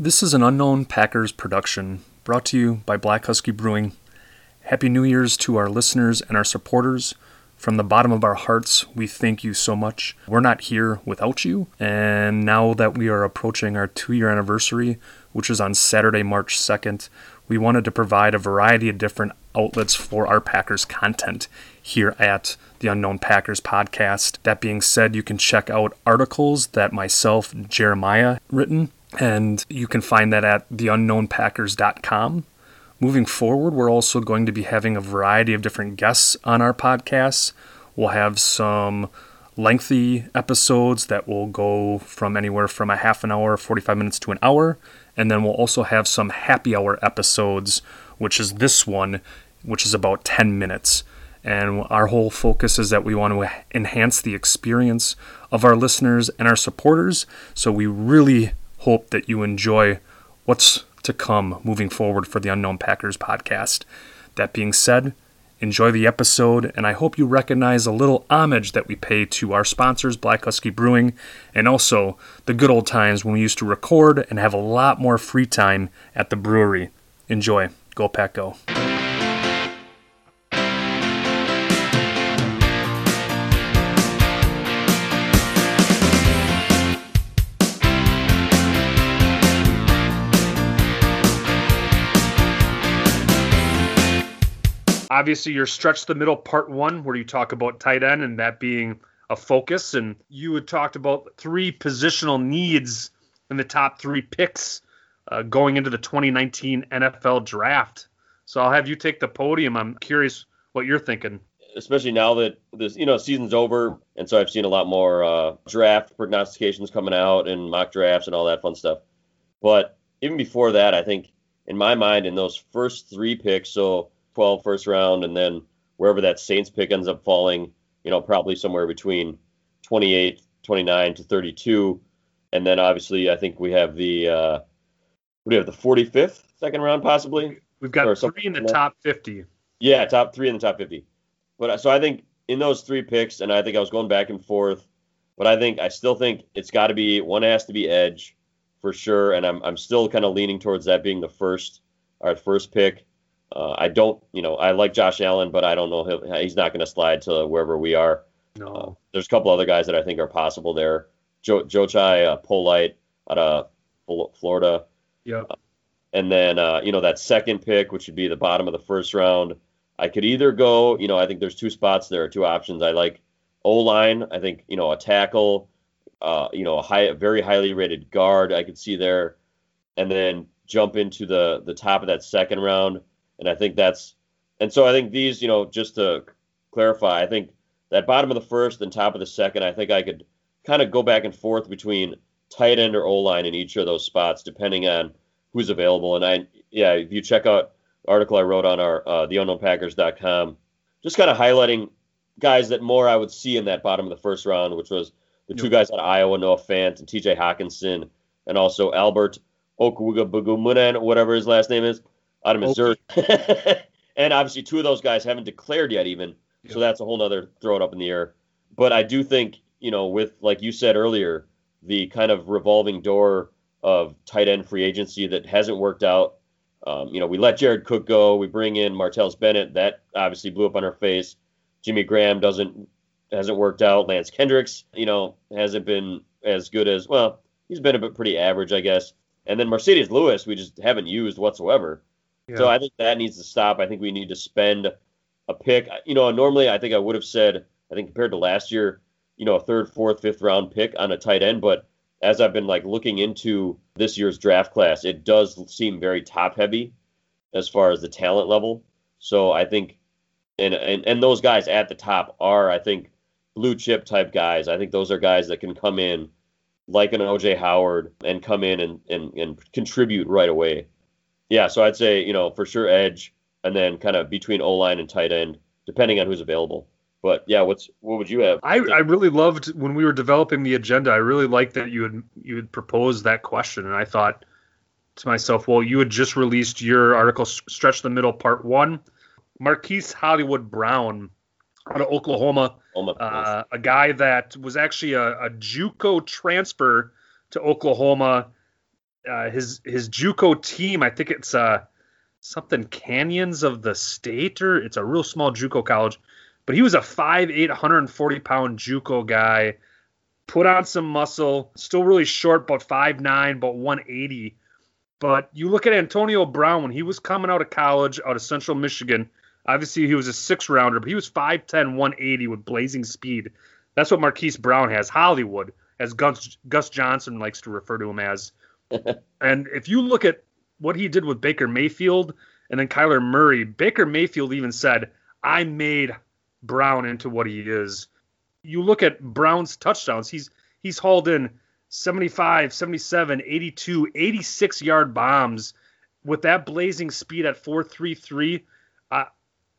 This is an Unknown Packers production brought to you by Black Husky Brewing. Happy New Year's to our listeners and our supporters. From the bottom of our hearts, we thank you so much. We're not here without you. And now that we are approaching our two year anniversary, which is on Saturday, March 2nd, we wanted to provide a variety of different outlets for our Packers content here at the Unknown Packers podcast. That being said, you can check out articles that myself, Jeremiah, written and you can find that at theunknownpackers.com. Moving forward, we're also going to be having a variety of different guests on our podcasts. We'll have some lengthy episodes that will go from anywhere from a half an hour, 45 minutes to an hour. And then we'll also have some happy hour episodes, which is this one, which is about 10 minutes. And our whole focus is that we want to enhance the experience of our listeners and our supporters. So we really hope that you enjoy what's to come moving forward for the Unknown Packers podcast. That being said, enjoy the episode, and I hope you recognize a little homage that we pay to our sponsors, Black Husky Brewing, and also the good old times when we used to record and have a lot more free time at the brewery. Enjoy. Go Pack Go. Obviously your stretch the middle part one where you talk about tight end and that being a focus. And you had talked about three positional needs in the top three picks uh, going into the 2019 nfl draft. So i'll have you take the podium. I'm curious what you're thinking. Especially now that this you know season's over and so i've seen a lot more uh, draft prognostications coming out and mock drafts and all that fun stuff. But even before that i think in my mind in those first three picks so 12 first round, and then wherever that Saints pick ends up falling, you know, probably somewhere between 28, 29 to 32. And then obviously, I think we have the uh, we have the 45th second round possibly. We've got three in the top 50. Yeah, top three in the top 50. But so I think in those three picks, and I think I was going back and forth, but I think I still think it's got to be one has to be edge for sure, and I'm I'm still kind of leaning towards that being the first our first pick. Uh, I don't, you know, I like Josh Allen, but I don't know. He's not going to slide to wherever we are. No. Uh, there's a couple other guys that I think are possible there. Jachai uh, Polite out of Florida. Yeah. Uh, and then, uh, you know, that second pick, which would be the bottom of the first round. I could either go, you know, I think there's two spots there, are two options. I like O line. I think, you know, a tackle, uh, you know, a high, a very highly rated guard. I could see there, and then jump into the the top of that second round and I think that's and so I think these, you know, just to clarify, I think that bottom of the first and top of the second, I think I could kind of go back and forth between tight end or O line in each of those spots, depending on who's available. And I, yeah, if you check out article I wrote on our uh, theunknownpackers.com, just kind of highlighting guys that more I would see in that bottom of the first round, which was the two guys at Iowa, Noah Fant and T.J. Hockenson, and also Albert Okwuegbunam, whatever his last name is out of Missouri. Okay. and obviously, two of those guys haven't declared yet, even. Yep. So that's a whole other throw it up in the air. But I do think, you know, with, like you said earlier, the kind of revolving door of tight end free agency that hasn't worked out. Um, you know, we let Jared Cook go. We bring in Martellus Bennett. That obviously blew up on our face. Jimmy Graham doesn't hasn't worked out. Lance Kendricks, you know, hasn't been as good as well. He's been a bit pretty average, I guess. And then Marcedes Lewis, we just haven't used whatsoever. So I think that needs to stop. I think we need to spend a pick. You know, normally I think I would have said, I think compared to last year, you know, a third, fourth, fifth round pick on a tight end. But as I've been like looking into this year's draft class, it does seem very top heavy as far as the talent level. So I think, and, and, and those guys at the top are, I think, blue chip type guys. I think those are guys that can come in like an OJ Howard and come in and, and, and contribute right away. Yeah, so I'd say you know for sure edge, and then kind of between O line and tight end, depending on who's available. But yeah, what's what would you have? I, I really loved when we were developing the agenda. I really liked that you had you had proposed that question, and I thought to myself, well, you had just released your article, "Stretch the Middle" Part One. Marquise Hollywood Brown out of Oklahoma, uh, a guy that was actually a, a JUCO transfer to Oklahoma uh, his his JUCO team. I think it's uh, something Canyons of the State, or it's a real small JUCO college. But he was a 5'8", 140 pound JUCO guy. Put on some muscle, still really short, but 5'9", but 180. But you look at Antonio Brown when he was coming out of college, out of Central Michigan. Obviously, he was a six rounder, but he was 5'10, 180 with blazing speed. That's what Marquise Brown has. Hollywood, as Gus, Gus Johnson likes to refer to him as. and if you look at what he did with Baker Mayfield and then Kyler Murray, Baker Mayfield even said, I made Brown into what he is. You look at Brown's touchdowns, he's he's hauled in 75, 77, 82, 86 yard bombs with that blazing speed at 433. Uh,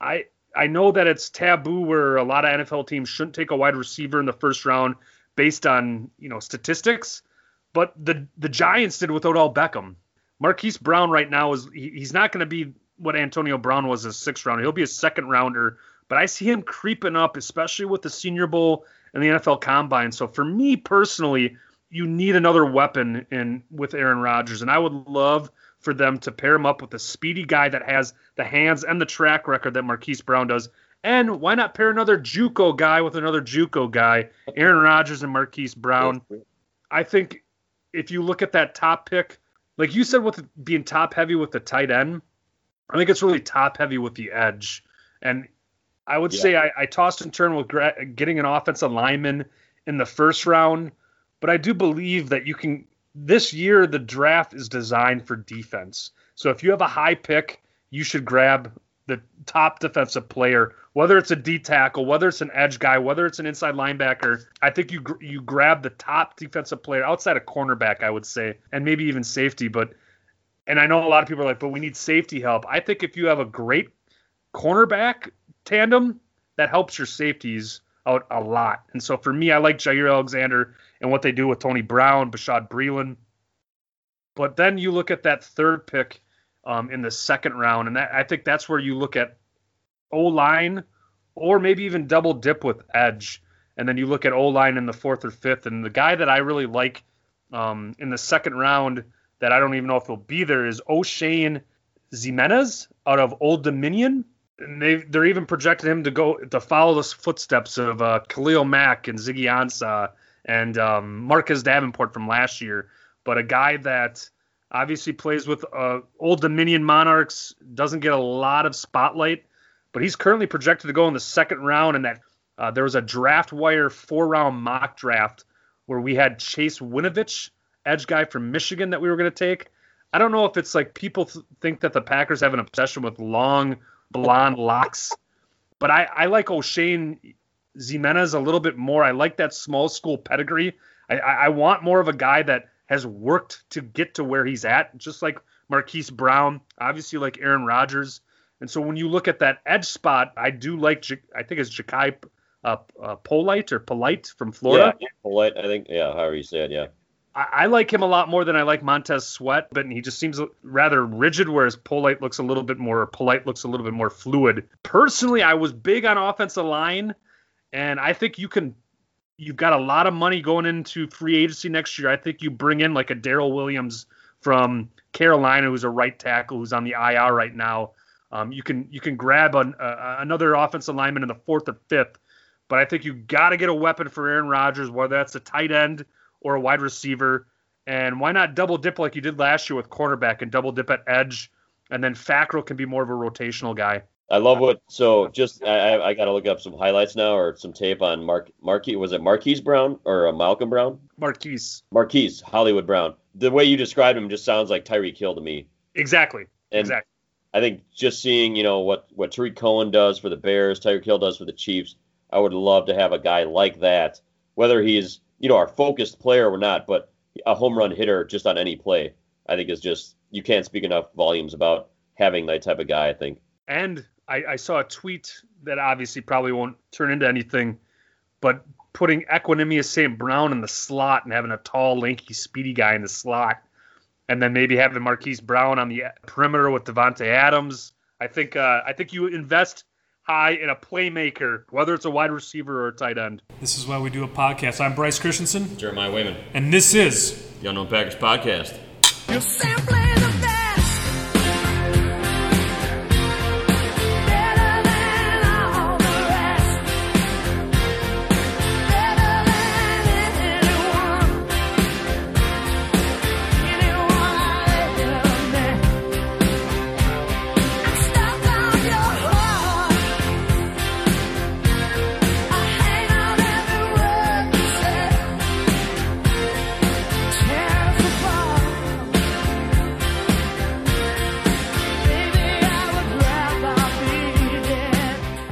I I know that it's taboo where a lot of NFL teams shouldn't take a wide receiver in the first round based on, you know, statistics, but the the Giants did with Odell Beckham. Marquise Brown right now is he, he's not going to be what Antonio Brown was a sixth rounder. He'll be a second rounder, but I see him creeping up, especially with the Senior Bowl and the NFL Combine. So for me personally, you need another weapon in with Aaron Rodgers, and I would love for them to pair him up with a speedy guy that has the hands and the track record that Marquise Brown does. And why not pair another JUCO guy with another JUCO guy, Aaron Rodgers and Marquise Brown? I think if you look at that top pick, like you said, with being top heavy with the tight end, I think it's really top heavy with the edge. And I would yeah. say I, I, tossed and turned with gra- getting an offensive lineman in the first round, but I do believe that you can. This year, the draft is designed for defense. So if you have a high pick, you should grab the top defensive player, whether it's a D tackle, whether it's an edge guy, whether it's an inside linebacker. I think you you grab the top defensive player outside of cornerback, I would say, and maybe even safety. But and I know a lot of people are like, but we need safety help. I think if you have a great cornerback tandem, that helps your safeties out a lot. And so for me, I like Jaire Alexander and what they do with Tony Brown, Bashaud Breeland. But then you look at that third pick um, in the second round, and that, I think that's where you look at O line or maybe even double dip with edge. And then you look at O line in the fourth or fifth. And the guy that I really like um, in the second round that I don't even know if he'll be there is Oshane Ximines out of Old Dominion and they they're even projecting him to go to follow the footsteps of uh, Khalil Mack and Ziggy Ansah and um, Marcus Davenport from last year, but a guy that obviously plays with uh, Old Dominion Monarchs doesn't get a lot of spotlight, but he's currently projected to go in the second round. And that uh, there was a draft wire four round mock draft where we had Chase Winovich, edge guy from Michigan, that we were going to take. I don't know if it's like people th- think that the Packers have an obsession with long blonde locks. But I, I like Oshane Ximines a little bit more. I like that small school pedigree. I, I want more of a guy that has worked to get to where he's at, just like Marquise Brown, obviously like Aaron Rodgers. And so when you look at that edge spot, I do like, I think it's Jachai uh, uh, Polite or Polite from Florida. Yeah, Polite, I think. Yeah, however you say it, yeah. I, I, like him a lot more than I like Montez Sweat, but he just seems rather rigid, whereas Polite looks a little bit more polite, looks a little bit more fluid. Personally, I was big on offensive line, and I think you can. You've got a lot of money going into free agency next year. I think you bring in like a Daryl Williams from Carolina, who's a right tackle, who's on the IR right now. Um, you can you can grab an, uh, another offensive lineman in the fourth or fifth, but I think you got to get a weapon for Aaron Rodgers, whether that's a tight end or a wide receiver. And why not double dip like you did last year with cornerback and double dip at edge? And then Fackrell can be more of a rotational guy. I love what. So just I, I got to look up some highlights now or some tape on Mark Marquis. Was it Marquise Brown or uh, Malcolm Brown? Marquise. Marquise Hollywood Brown. The way you describe him just sounds like Tyreek Hill to me. Exactly. And exactly. I think just seeing you know what what Tarik Cohen does for the Bears, Tyreek Hill does for the Chiefs. I would love to have a guy like that. Whether he's you know, our focused player or not, but a home run hitter just on any play, I think is just you can't speak enough volumes about having that type of guy. I think. And I, I saw a tweet that obviously probably won't turn into anything, but putting Equanimeous St. Brown in the slot and having a tall, lanky, speedy guy in the slot, and then maybe having Marquise Brown on the perimeter with Davante Adams. I think uh, I think you invest high in a playmaker, whether it's a wide receiver or a tight end. This is why we do a podcast. I'm Brice Christensen. Jeremiah Wayman. And this is the Unknown Packers Podcast. You're simply